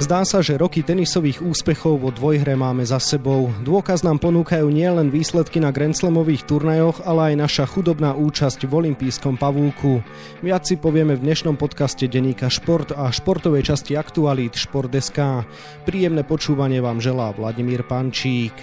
Zdá sa, že roky tenisových úspechov vo dvojhre máme za sebou. Dôkaz nám ponúkajú nielen výsledky na Grand Slamových turnajoch, ale aj naša chudobná účasť v olympijskom pavúku. Viac si povieme v dnešnom podcaste Deníka Šport a športovej časti aktualít Šport.sk. Príjemné počúvanie vám želá Vladimír Pančík.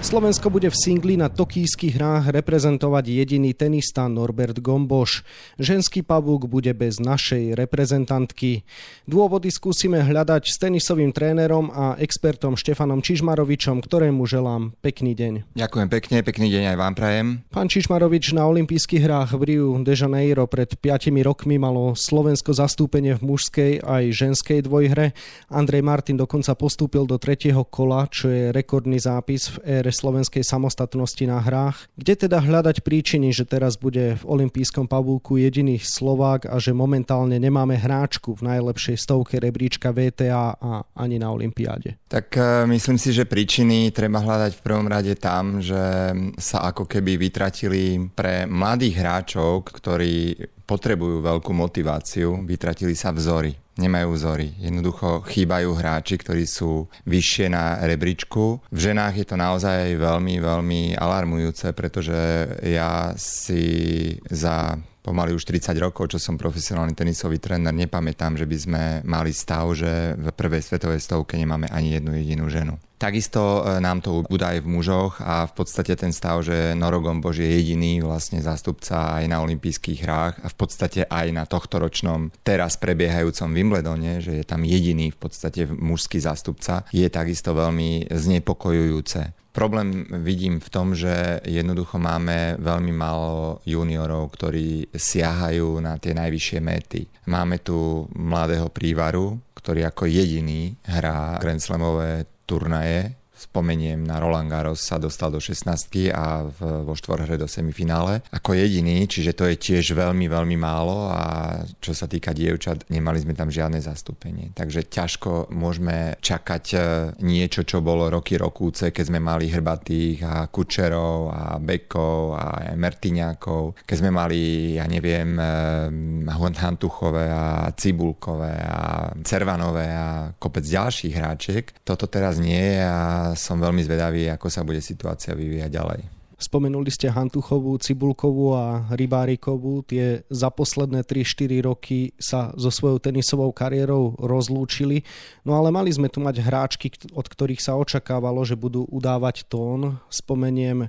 Slovensko bude v singli na tokijských hrách reprezentovať jediný tenista Norbert Gomboš. Ženský pavúk bude bez našej reprezentantky. Dôvody skúsime hľadať s tenisovým trénerom a expertom Štefanom Čižmarovičom, ktorému želám pekný deň. Ďakujem pekne, pekný deň aj vám prajem. Pán Čižmarovič, na olympijských hrách v Rio de Janeiro pred 5 rokmi malo Slovensko zastúpenie v mužskej aj ženskej dvojhre. Andrej Martin dokonca postúpil do tretieho kola, čo je rekordný zápis v ére slovenskej samostatnosti na hrách. Kde teda hľadať príčiny, že teraz bude v olympijskom pavúku jediný Slovák a že momentálne nemáme hráčku v najlepšej stovke rebríčka VTA a ani na olympiáde? Tak e, myslím si, že príčiny treba hľadať v prvom rade tam, že sa ako keby vytratili pre mladých hráčov, ktorí potrebujú veľkú motiváciu, vytratili sa vzory nemajú vzory. Jednoducho chýbajú hráči, ktorí sú vyššie na rebríčku. V ženách je to naozaj veľmi, veľmi alarmujúce, pretože ja si za pomaly už 30 rokov, čo som profesionálny tenisový tréner, nepamätám, že by sme mali stav, že v prvej svetovej stovke nemáme ani jednu jedinú ženu. Takisto e, nám to ubúda aj v mužoch a v podstate ten stav, že Noro Gombož je jediný vlastne zástupca aj na olympijských hrách a v podstate aj na tohto ročnom teraz prebiehajúcom Wimbledone, že je tam jediný v podstate mužský zástupca, je takisto veľmi znepokojujúce. Problém vidím v tom, že jednoducho máme veľmi málo juniorov, ktorí siahajú na tie najvyššie méty. Máme tu mladého prívaru, ktorý ako jediný hrá Grand Slamové turnaje spomeniem na Roland Garros sa dostal do 16 a v, vo štvorhre do semifinále ako jediný, čiže to je tiež veľmi, veľmi málo a čo sa týka dievčat, nemali sme tam žiadne zastúpenie. Takže ťažko môžeme čakať e, niečo, čo bolo roky rokúce, keď sme mali hrbatých a kučerov a bekov a mertiňákov, keď sme mali, ja neviem, e, Hantuchové a Cibulkové a Cervanové a kopec ďalších hráčiek. Toto teraz nie je a som veľmi zvedavý, ako sa bude situácia vyvíjať ďalej. Spomenuli ste Hantuchovú, Cibulkovú a Rybárikovú. Tie za posledné 3-4 roky sa so svojou tenisovou kariérou rozlúčili. No ale mali sme tu mať hráčky, od ktorých sa očakávalo, že budú udávať tón. Spomeniem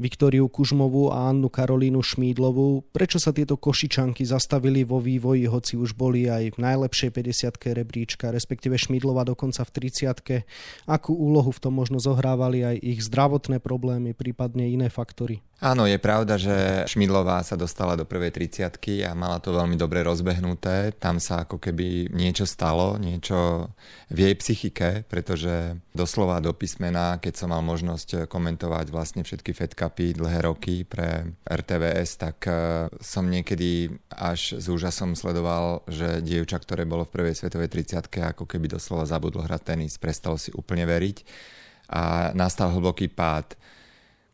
Viktóriu Kužmovú a Annu Karolínu Šmídlovú. Prečo sa tieto košičanky zastavili vo vývoji, hoci už boli aj v najlepšej 50 rebríčka, respektíve Šmídlova dokonca v 30 Akú úlohu v tom možno zohrávali aj ich zdravotné problémy, prípadne iné faktory? Áno, je pravda, že Šmidlová sa dostala do prvej 30 a mala to veľmi dobre rozbehnuté. Tam sa ako keby niečo stalo, niečo v jej psychike, pretože doslova do písmena, keď som mal možnosť komentovať vlastne všetky Fed Cupy dlhé roky pre RTVS, tak e, som niekedy až s úžasom sledoval, že dievča, ktoré bolo v prvej svetovej 30 ako keby doslova zabudlo hrať tenis, prestalo si úplne veriť a nastal hlboký pád.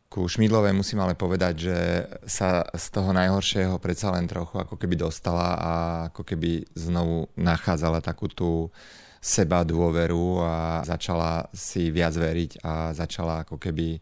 Ku Šmidlovej musím ale povedať, že sa z toho najhoršieho predsa len trochu ako keby dostala a ako keby znovu nachádzala takú tú seba dôveru a začala si viac veriť a začala ako keby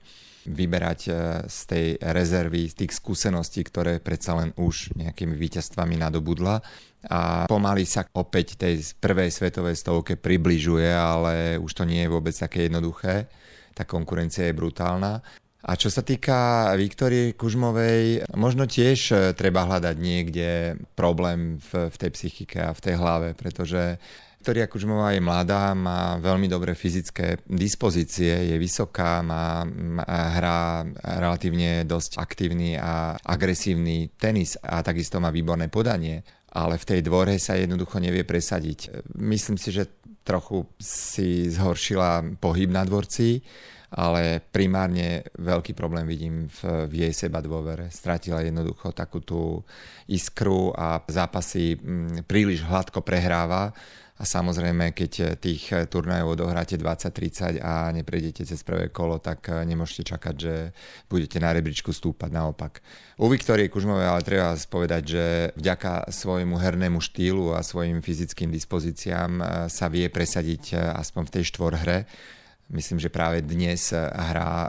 vyberať e, z tej rezervy, z tých skúseností, ktoré predsa len už nejakými víťazstvami nadobudla a pomaly sa opäť tej prvej svetovej stovke približuje, ale už to nie je vôbec také jednoduché. Tá konkurencia je brutálna. A čo sa týka Viktorie Kužmovej, možno tiež e, treba hľadať niekde problém v, v tej psychike a v tej hlave, pretože Viktoria Kužmová je mladá, má veľmi dobré fyzické dispozície, je vysoká, má, má hrá relatívne dosť aktívny a agresívny tenis a takisto má výborné podanie, ale v tej dvore sa jednoducho nevie presadiť. Myslím si, že trochu si zhoršila pohyb na dvorci, ale primárne veľký problém vidím v, v jej seba dôvere. Stratila jednoducho takú tú iskru a zápasy mm, príliš hladko prehráva A samozrejme, keď tých turnajov odohráte 20-30 a neprejdete cez prvé kolo, tak nemôžete čakať, že budete na rebríčku stúpať naopak. U Viktorie Kužmovej ale treba povedať, že vďaka svojmu hernému štýlu a svojim fyzickým dispozíciám sa vie presadiť aspoň v tej štvorhre Myslím, že práve dnes eh, hrá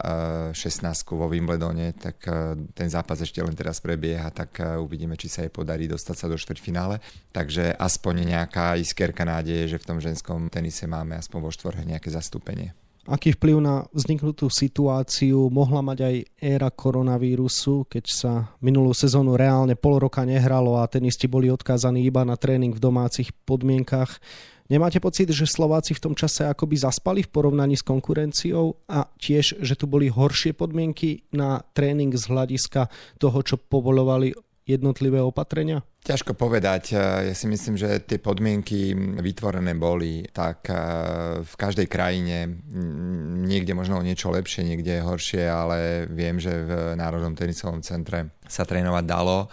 16 eh, vo Wimbledone, tak eh, ten zápas ešte len teraz prebieha, tak uvidíme, či sa jej podarí dostať sa do štvrťfinále. Takže aspoň nejaká iskerka nádeje, že v tom ženskom tenise máme aspoň vo štvorhe nejaké zastúpenie. Aký vplyv na vzniknutú situáciu mohla mať aj éra koronavírusu, keď sa minulú sezónu reálne pol roka nehralo a tenisti boli odkázaní iba na tréning v domácich podmienkach? Nemáte pocit, že Slováci v tom čase akoby zaspali v porovnaní s konkurenciou a tiež, že tu boli horšie podmienky na tréning z hľadiska toho, čo povolovali jednotlivé opatrenia? Ťažko povedať. Ja si myslím, že tie podmienky vytvorené boli tak eh, v každej krajine. Niekde možno niečo lepšie, niekde horšie, ale viem, že v Národnom tenisovom centre sa trénovať dalo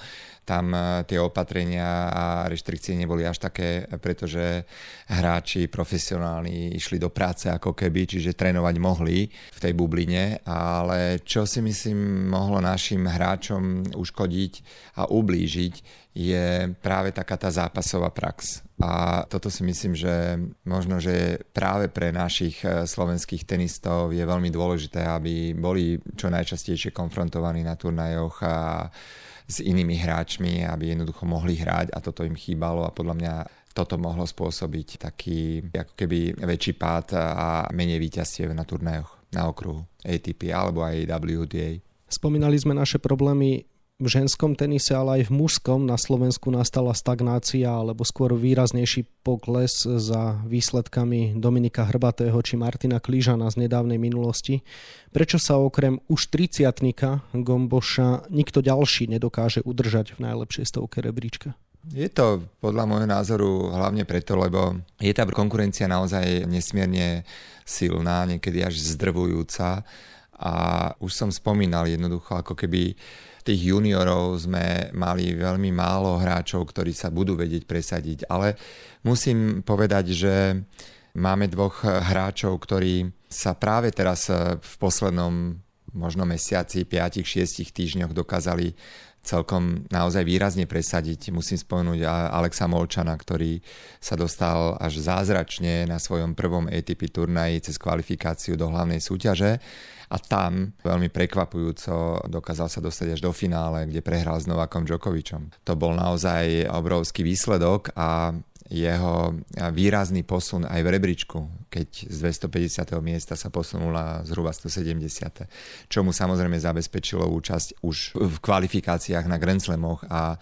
tam e, tie opatrenia a reštrikcie neboli až také, pretože hráči profesionálni išli do práce ako keby, čiže trénovať mohli v tej bubline, ale čo si myslím mohlo našim hráčom uškodiť a ublížiť, je práve taká tá zápasová prax. A toto si myslím, že možno, že práve pre našich e, slovenských tenistov je veľmi dôležité, aby boli čo najčastejšie konfrontovaní na turnajoch a s inými hráčmi, aby jednoducho mohli hrať a toto im chýbalo a podľa mňa toto mohlo spôsobiť taký ako keby väčší pád a menej víťazstiev na turnajoch na okruhu ATP alebo aj WTA. Spomínali sme naše problémy v ženskom tenise, ale aj v mužskom na Slovensku nastala stagnácia alebo skôr výraznejší pokles za výsledkami Dominika Hrbatého či Martina Klížana z nedávnej minulosti. Prečo sa okrem už 30 Gomboša nikto ďalší nedokáže udržať v najlepšej stovke rebríčka? Je to podľa môjho názoru hlavne preto, lebo je tá konkurencia naozaj nesmierne silná, niekedy až zdrvujúca a už som spomínal jednoducho ako keby tých juniorov sme mali veľmi málo hráčov, ktorí sa budú vedieť presadiť, ale musím povedať, že máme dvoch hráčov, ktorí sa práve teraz v poslednom možno mesiaci, 5-6 týždňoch dokázali celkom naozaj výrazne presadiť. Musím spomenúť Alexa Molčana, ktorý sa dostal až zázračne na svojom prvom ATP turnaji cez kvalifikáciu do hlavnej súťaže a tam veľmi prekvapujúco dokázal sa dostať až do finále, kde prehral s Novakom Djokovičom. To bol naozaj obrovský výsledok a jeho výrazný posun aj v rebríčku, keď z 250. miesta sa posunula zhruba 170. Čo mu samozrejme zabezpečilo účasť už v kvalifikáciách na Grand Slamoch a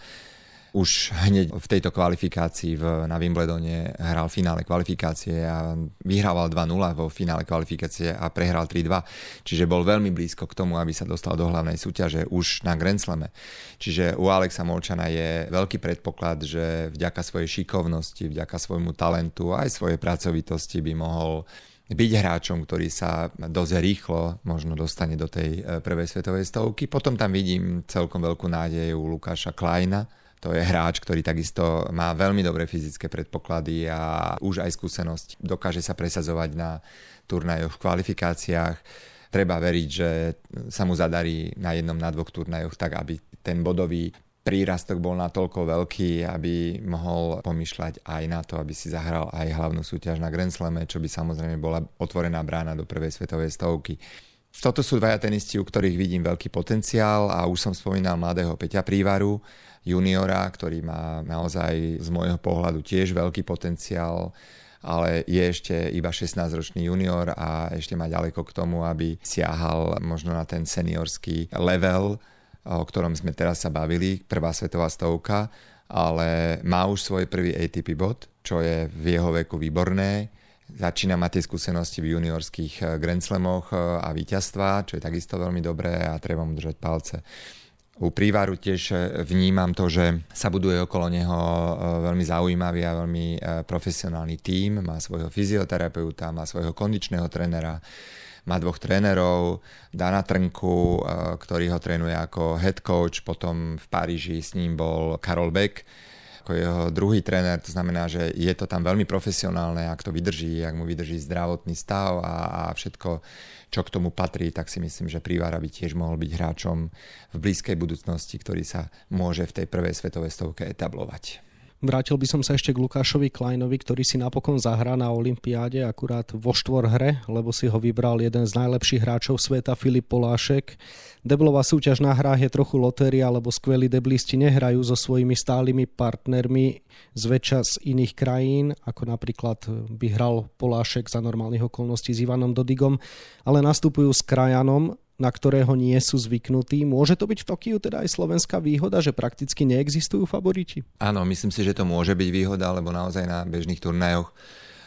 už hneď v tejto kvalifikácii v, na Wimbledone hral finále kvalifikácie a vyhrával 2-0 vo finále kvalifikácie a prehral 3-2. Čiže bol veľmi blízko k tomu, aby sa dostal do hlavnej súťaže už na Grand Slame. Čiže u Alexa Molčana je veľký predpoklad, že vďaka svojej šikovnosti, vďaka svojmu talentu aj svojej pracovitosti by mohol byť hráčom, ktorý sa dosť rýchlo možno dostane do tej eh, prvej svetovej stovky. Potom tam vidím celkom veľkú nádej u Lukáša Kleina, to je hráč, ktorý takisto má veľmi dobré fyzické predpoklady a už aj skúsenosť. Dokáže sa presadzovať na turnajoch, v kvalifikáciách. Treba veriť, že sa mu zadarí na jednom, na dvoch turnajoch tak, aby ten bodový prírastok bol natoľko veľký, aby mohol pomýšľať aj na to, aby si zahral aj hlavnú súťaž na Grand Slame, čo by samozrejme bola otvorená brána do prvej svetovej stovky. Toto sú dvaja tenisti, u ktorých vidím veľký potenciál a už som spomínal mladého Peťa Prívaru, juniora, ktorý má naozaj z môjho pohľadu tiež veľký potenciál ale je ešte iba 16-ročný junior a ešte má ďaleko k tomu, aby siahal možno na ten seniorský level, o ktorom sme teraz sa bavili, prvá svetová stovka, ale má už svoj prvý ATP bod, čo je v jeho veku výborné. Začína mať tie skúsenosti v juniorských Grand Slamoch a víťazstva, čo je takisto veľmi dobré a treba mu držať palce. U prívaru tiež e, vnímam to, že sa buduje okolo neho e, veľmi zaujímavý a veľmi e, profesionálny tím. Má svojho fyzioterapeuta, má svojho kondičného trenera, má dvoch trénerov, Dana Trnku, ktorý ho trénuje ako head coach, potom v Paríži s ním bol Karol Beck, ako jeho druhý tréner, to znamená, že je to tam veľmi profesionálne, ak to vydrží, ak mu vydrží zdravotný stav a, a všetko, čo k tomu patrí, tak si myslím, že Privára by tiež mohol byť hráčom v blízkej budúcnosti, ktorý sa môže v tej prvej svetovej stovke etablovať. Vrátil by som sa ešte k Lukášovi Kleinovi, ktorý si napokon zahrá na Olympiáde akurát vo štvorhre, lebo si ho vybral jeden z najlepších hráčov sveta Filip Polášek. Deblová súťaž na hrách je trochu lotéria, lebo skvelí deblisti nehrajú so svojimi stálymi partnermi zväčša z iných krajín, ako napríklad by hral Polášek za normálnych okolností s Ivanom Dodigom, ale nastupujú s krajanom, na ktorého nie sú zvyknutí. Môže to byť v Tokiu teda aj slovenská výhoda, že prakticky neexistujú favoriti? Áno, myslím si, že to môže byť výhoda, lebo naozaj na bežných turnajoch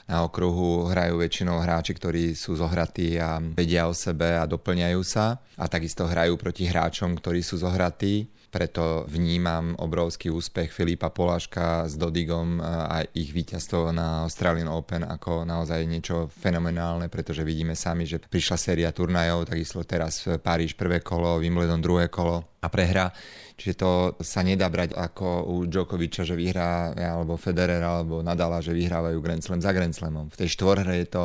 na okruhu hrajú väčšinou hráči, ktorí sú zohratí a vedia o sebe a doplňajú sa. A takisto hrajú proti hráčom, ktorí sú zohratí preto vnímam obrovský úspech Filipa Poláška s Dodigom a ich víťazstvo na Australian Open ako naozaj niečo fenomenálne, pretože vidíme sami, že prišla séria turnajov, takisto teraz Paríž prvé kolo, Wimbledon druhé kolo a prehra. Čiže to sa nedá brať ako u Djokoviča, že vyhrá, alebo Federer, alebo Nadala, že vyhrávajú Grand Slam za Grand Slamom. V tej štvorhre je to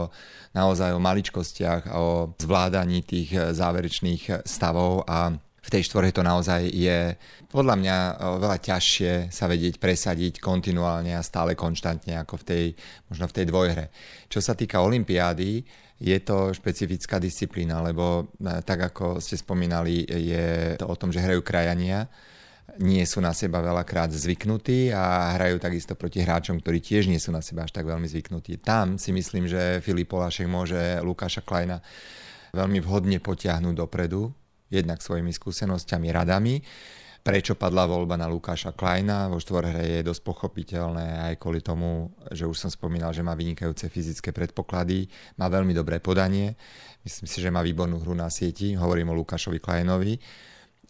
naozaj o maličkostiach a o zvládaní tých záverečných stavov a v tej štvorhe to naozaj je podľa mňa veľa ťažšie sa vedieť presadiť kontinuálne a stále konštantne ako v tej, možno v tej dvojhre. Čo sa týka Olympiády, je to špecifická disciplína, lebo e, tak ako ste spomínali, je to o tom, že hrajú krajania, nie sú na seba veľakrát zvyknutí a hrajú takisto proti hráčom, ktorí tiež nie sú na seba až tak veľmi zvyknutí. Tam si myslím, že Filip Polášek môže Lukáša Kleina veľmi vhodne potiahnuť dopredu, jednak svojimi skúsenosťami, radami. Prečo padla voľba na Lukáša Kleina vo štvorhre je dosť pochopiteľné aj kvôli tomu, že už som spomínal, že má vynikajúce fyzické predpoklady, má veľmi dobré podanie, myslím si, že má výbornú hru na sieti, hovorím o Lukášovi Kleinovi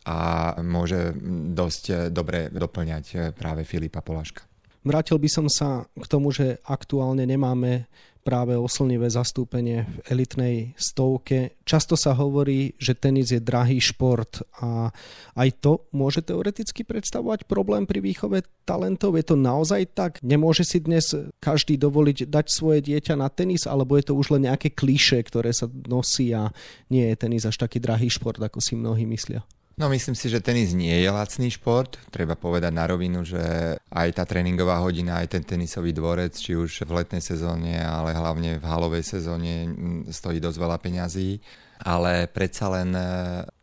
a môže dosť dobre doplňať práve Filipa Polaška. Vrátil by som sa k tomu, že aktuálne nemáme práve oslnivé zastúpenie v elitnej stovke. Často sa hovorí, že tenis je drahý šport a aj to môže teoreticky predstavovať problém pri výchove talentov. Je to naozaj tak? Nemôže si dnes každý dovoliť dať svoje dieťa na tenis, alebo je to už len nejaké klíše, ktoré sa nosí a nie je tenis až taký drahý šport, ako si mnohí myslia? No myslím si, že tenis nie je lacný šport. Treba povedať na rovinu, že aj tá tréningová hodina, aj ten tenisový dvorec, či už v letnej sezóne, ale hlavne v halovej sezóne stojí dosť veľa peňazí. Ale predsa len e,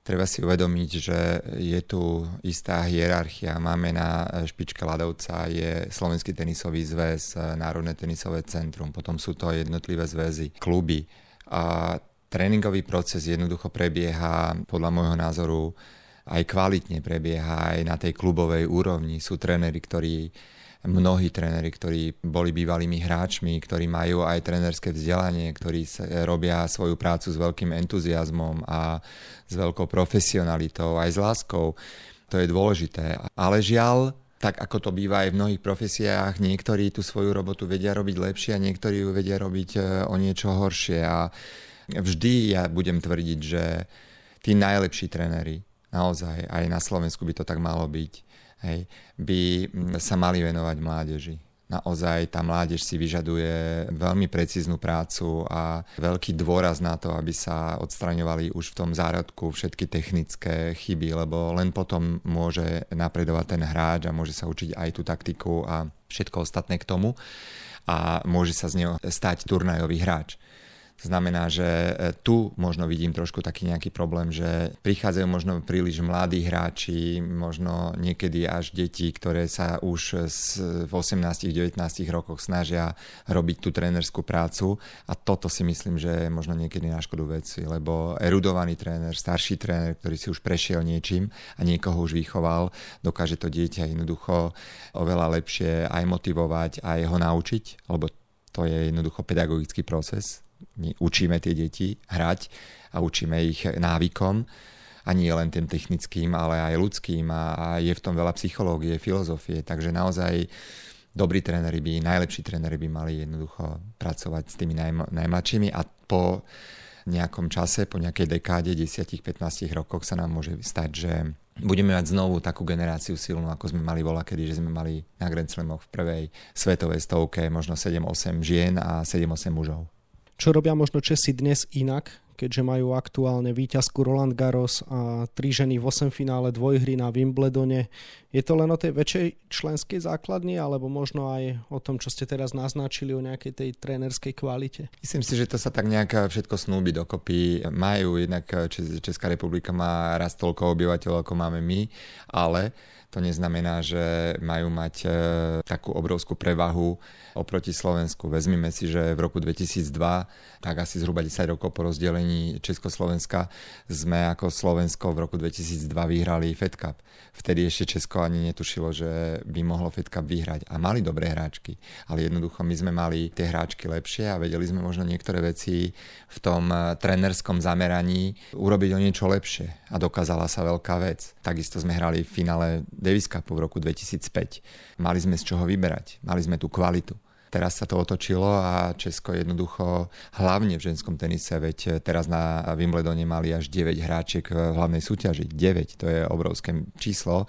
treba si uvedomiť, že je tu istá hierarchia. Máme na špičke ľadovca je Slovenský tenisový zväz, e, Národné tenisové centrum, potom sú to jednotlivé zväzy, kluby. A tréningový proces jednoducho prebieha podľa môjho názoru aj kvalitne prebieha aj na tej klubovej úrovni. Sú tréneri, ktorí mnohí tréneri, ktorí boli bývalými hráčmi, ktorí majú aj trénerské vzdelanie, ktorí robia svoju prácu s veľkým entuziasmom a s veľkou profesionalitou, aj s láskou. To je dôležité. Ale žiaľ, tak ako to býva aj v mnohých profesiách, niektorí tú svoju robotu vedia robiť lepšie a niektorí ju vedia robiť e, o niečo horšie. A vždy ja budem tvrdiť, že tí najlepší tréneri, naozaj aj na Slovensku by to tak malo byť, hej, by sa mali venovať mládeži. Naozaj tá mládež si vyžaduje veľmi precíznu prácu a veľký dôraz na to, aby sa odstraňovali už v tom zárodku všetky technické chyby, lebo len potom môže napredovať ten hráč a môže sa učiť aj tú taktiku a všetko ostatné k tomu a môže sa z neho stať turnajový hráč. Znamená, že e, tu možno vidím trošku taký nejaký problém, že prichádzajú možno príliš mladí hráči, možno niekedy až deti, ktoré sa už v 18-19 rokoch snažia robiť tú trénerskú prácu. A toto si myslím, že je možno niekedy na škodu veci, lebo erudovaný tréner, starší tréner, ktorý si už prešiel niečím a niekoho už vychoval, dokáže to dieťa jednoducho oveľa lepšie aj motivovať, aj ho naučiť, lebo to je jednoducho pedagogický proces, my učíme tie deti hrať a učíme ich návykom. A nie len tým technickým, ale aj ľudským. A, a je v tom veľa psychológie, filozofie, takže naozaj dobrí tréneri by, najlepší tréneri by mali jednoducho pracovať s tými najm- najmladšími. A po nejakom čase, po nejakej dekáde, 10-15 rokoch sa nám môže stať, že budeme mať znovu takú generáciu silnú, ako sme mali vola, kedy že sme mali na Grand Slamoch v prvej svetovej stovke možno 7-8 žien a 7-8 mužov. Čo robia možno Česi dnes inak, keďže majú aktuálne výťazku Roland Garros a tri ženy v 8 finále dvojhry na Wimbledone. Je to len o tej väčšej členskej základni alebo možno aj o tom, čo ste teraz naznačili o nejakej tej trénerskej kvalite? Myslím si, že to sa tak nejak všetko snúbi dokopy. Majú jednak Česká republika má raz toľko obyvateľov, ako máme my, ale to neznamená, že majú mať e, takú obrovskú prevahu oproti Slovensku. Vezmime si, že v roku 2002, tak asi zhruba 10 rokov po rozdelení Československa, sme ako Slovensko v roku 2002 vyhrali Fed Cup. Vtedy ešte Česko ani netušilo, že by mohlo Fed Cup vyhrať. A mali dobré hráčky, ale jednoducho my sme mali tie hráčky lepšie a vedeli sme možno niektoré veci v tom e, trenerskom zameraní urobiť o niečo lepšie a dokázala sa veľká vec. Takisto sme hrali v finále Davis Cupu v roku 2005. Mali sme z čoho vyberať, mali sme tú kvalitu. Teraz sa to otočilo a Česko jednoducho, hlavne v ženskom tenise, veď teraz na Wimbledone mali až 9 hráčiek v hlavnej súťaži. 9, to je obrovské číslo.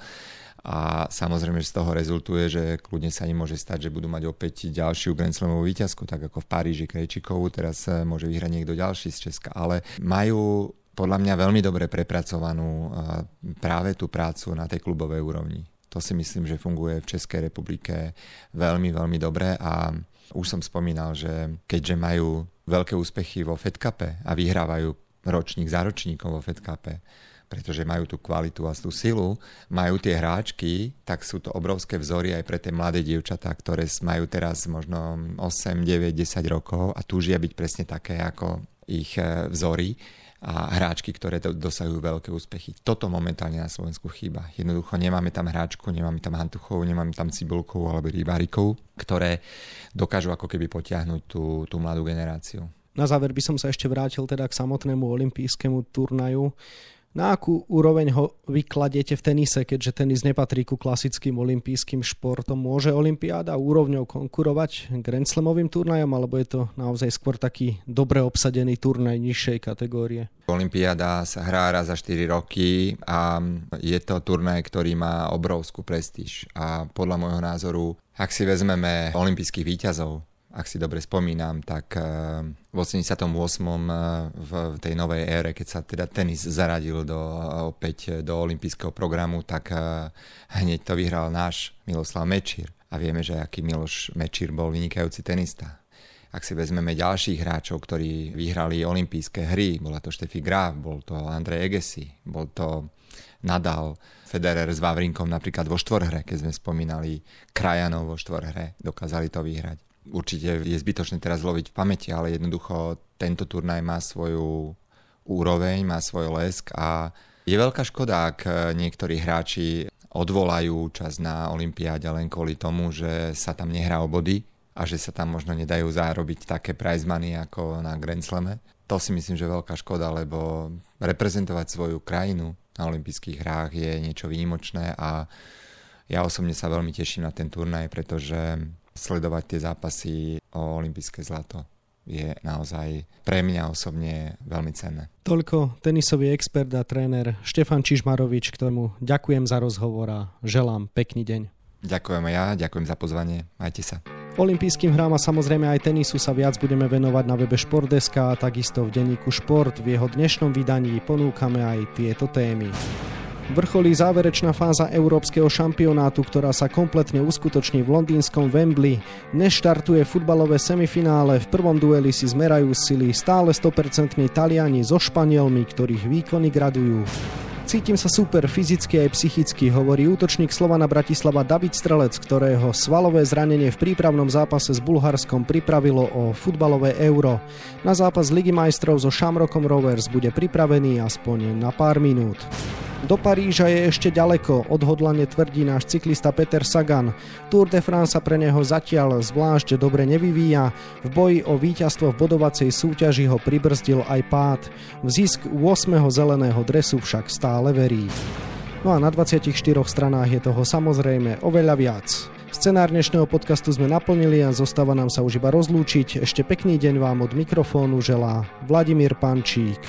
A samozrejme, že z toho rezultuje, že kľudne sa im môže stať, že budú mať opäť ďalšiu Grand Slamovú výťazku, tak ako v Paríži Krejčikovú, teraz môže vyhrať niekto ďalší z Česka. Ale majú podľa mňa veľmi dobre prepracovanú práve tú prácu na tej klubovej úrovni. To si myslím, že funguje v Českej republike veľmi, veľmi dobre a už som spomínal, že keďže majú veľké úspechy vo Fed a vyhrávajú ročník za ročníkom vo Fed pretože majú tú kvalitu a tú silu, majú tie hráčky, tak sú to obrovské vzory aj pre tie mladé dievčatá, ktoré majú teraz možno 8, 9, 10 rokov a túžia byť presne také ako ich e, vzory a hráčky, ktoré dosahujú veľké úspechy. Toto momentálne na Slovensku chýba. Jednoducho nemáme tam hráčku, nemáme tam Hantuchov, nemáme tam Cibulkov alebo Rybárikov, ktoré dokážu ako keby potiahnuť tú, tú mladú generáciu. Na záver by som sa ešte vrátil teda k samotnému olympijskému turnaju. Na akú úroveň ho vykladiete v tenise, keďže tenis nepatrí ku klasickým olympijským športom? Môže olympiáda úrovňou konkurovať Grand Slamovým turnajom, alebo je to naozaj skôr taký dobre obsadený turnaj nižšej kategórie? Olympiáda sa hrá raz za 4 roky a je to turnaj, ktorý má obrovskú prestíž. A podľa môjho názoru, ak si vezmeme olympijských výťazov, ak si dobre spomínam, tak eh, v 88. Eh, v tej novej ére, keď sa teda tenis zaradil do, opäť do olympijského programu, tak eh, hneď to vyhral náš Miloslav Mečír. A vieme, že aký Miloš Mečír bol vynikajúci tenista. Ak si vezmeme ďalších hráčov, ktorí vyhrali olympijské hry, bola to Steffi Graf, bol to Andrej Egesi, bol to Nadal, Federer s Vavrinkom napríklad vo štvorhre, keď sme spomínali Krajanov vo štvorhre, dokázali to vyhrať určite je zbytočné teraz loviť v pamäti, ale jednoducho tento turnaj má svoju úroveň, má svoj lesk a je veľká škoda, ak niektorí hráči odvolajú čas na Olympiáde len kvôli tomu, že sa tam nehrá o body a že sa tam možno nedajú zárobiť také prize money ako na Grand Slame. To si myslím, že veľká škoda, lebo reprezentovať svoju krajinu na olympijských hrách je niečo výnimočné a ja osobne sa veľmi teším na ten turnaj, pretože sledovať tie zápasy o olympijské zlato je naozaj pre mňa osobne veľmi cenné. Toľko tenisový expert a tréner Štefan Čižmarovič, ktorému ďakujem za rozhovor a želám pekný deň. Ďakujem ja, ďakujem za pozvanie, majte sa. Olympijským hrám a samozrejme aj tenisu sa viac budeme venovať na webe Športdeska a takisto v denníku Šport. V jeho dnešnom vydaní ponúkame aj tieto témy. Vrcholí záverečná fáza európskeho šampionátu, ktorá sa kompletne uskutoční v londýnskom Wembley. Dnes štartuje futbalové semifinále, v prvom dueli si zmerajú sily stále 100% Taliani so Španielmi, ktorých výkony gradujú. Cítim sa super fyzicky aj psychicky, hovorí útočník Slovana Bratislava David Strelec, ktorého svalové zranenie v prípravnom zápase s Bulharskom pripravilo o futbalové euro. Na zápas Ligy majstrov so Shamrockom Rovers bude pripravený aspoň na pár minút. Do Paríža je ešte ďaleko, odhodlane tvrdí náš cyklista Peter Sagan. Tour de France sa pre neho zatiaľ zvlášť dobre nevyvíja. V boji o víťazstvo v bodovacej súťaži ho pribrzdil aj pád. V zisk 8. zeleného dresu však stále verí. No a na 24 stranách je toho samozrejme oveľa viac. Scenár dnešného podcastu sme naplnili a zostáva nám sa už iba rozlúčiť. Ešte pekný deň vám od mikrofónu želá Vladimír Pančík.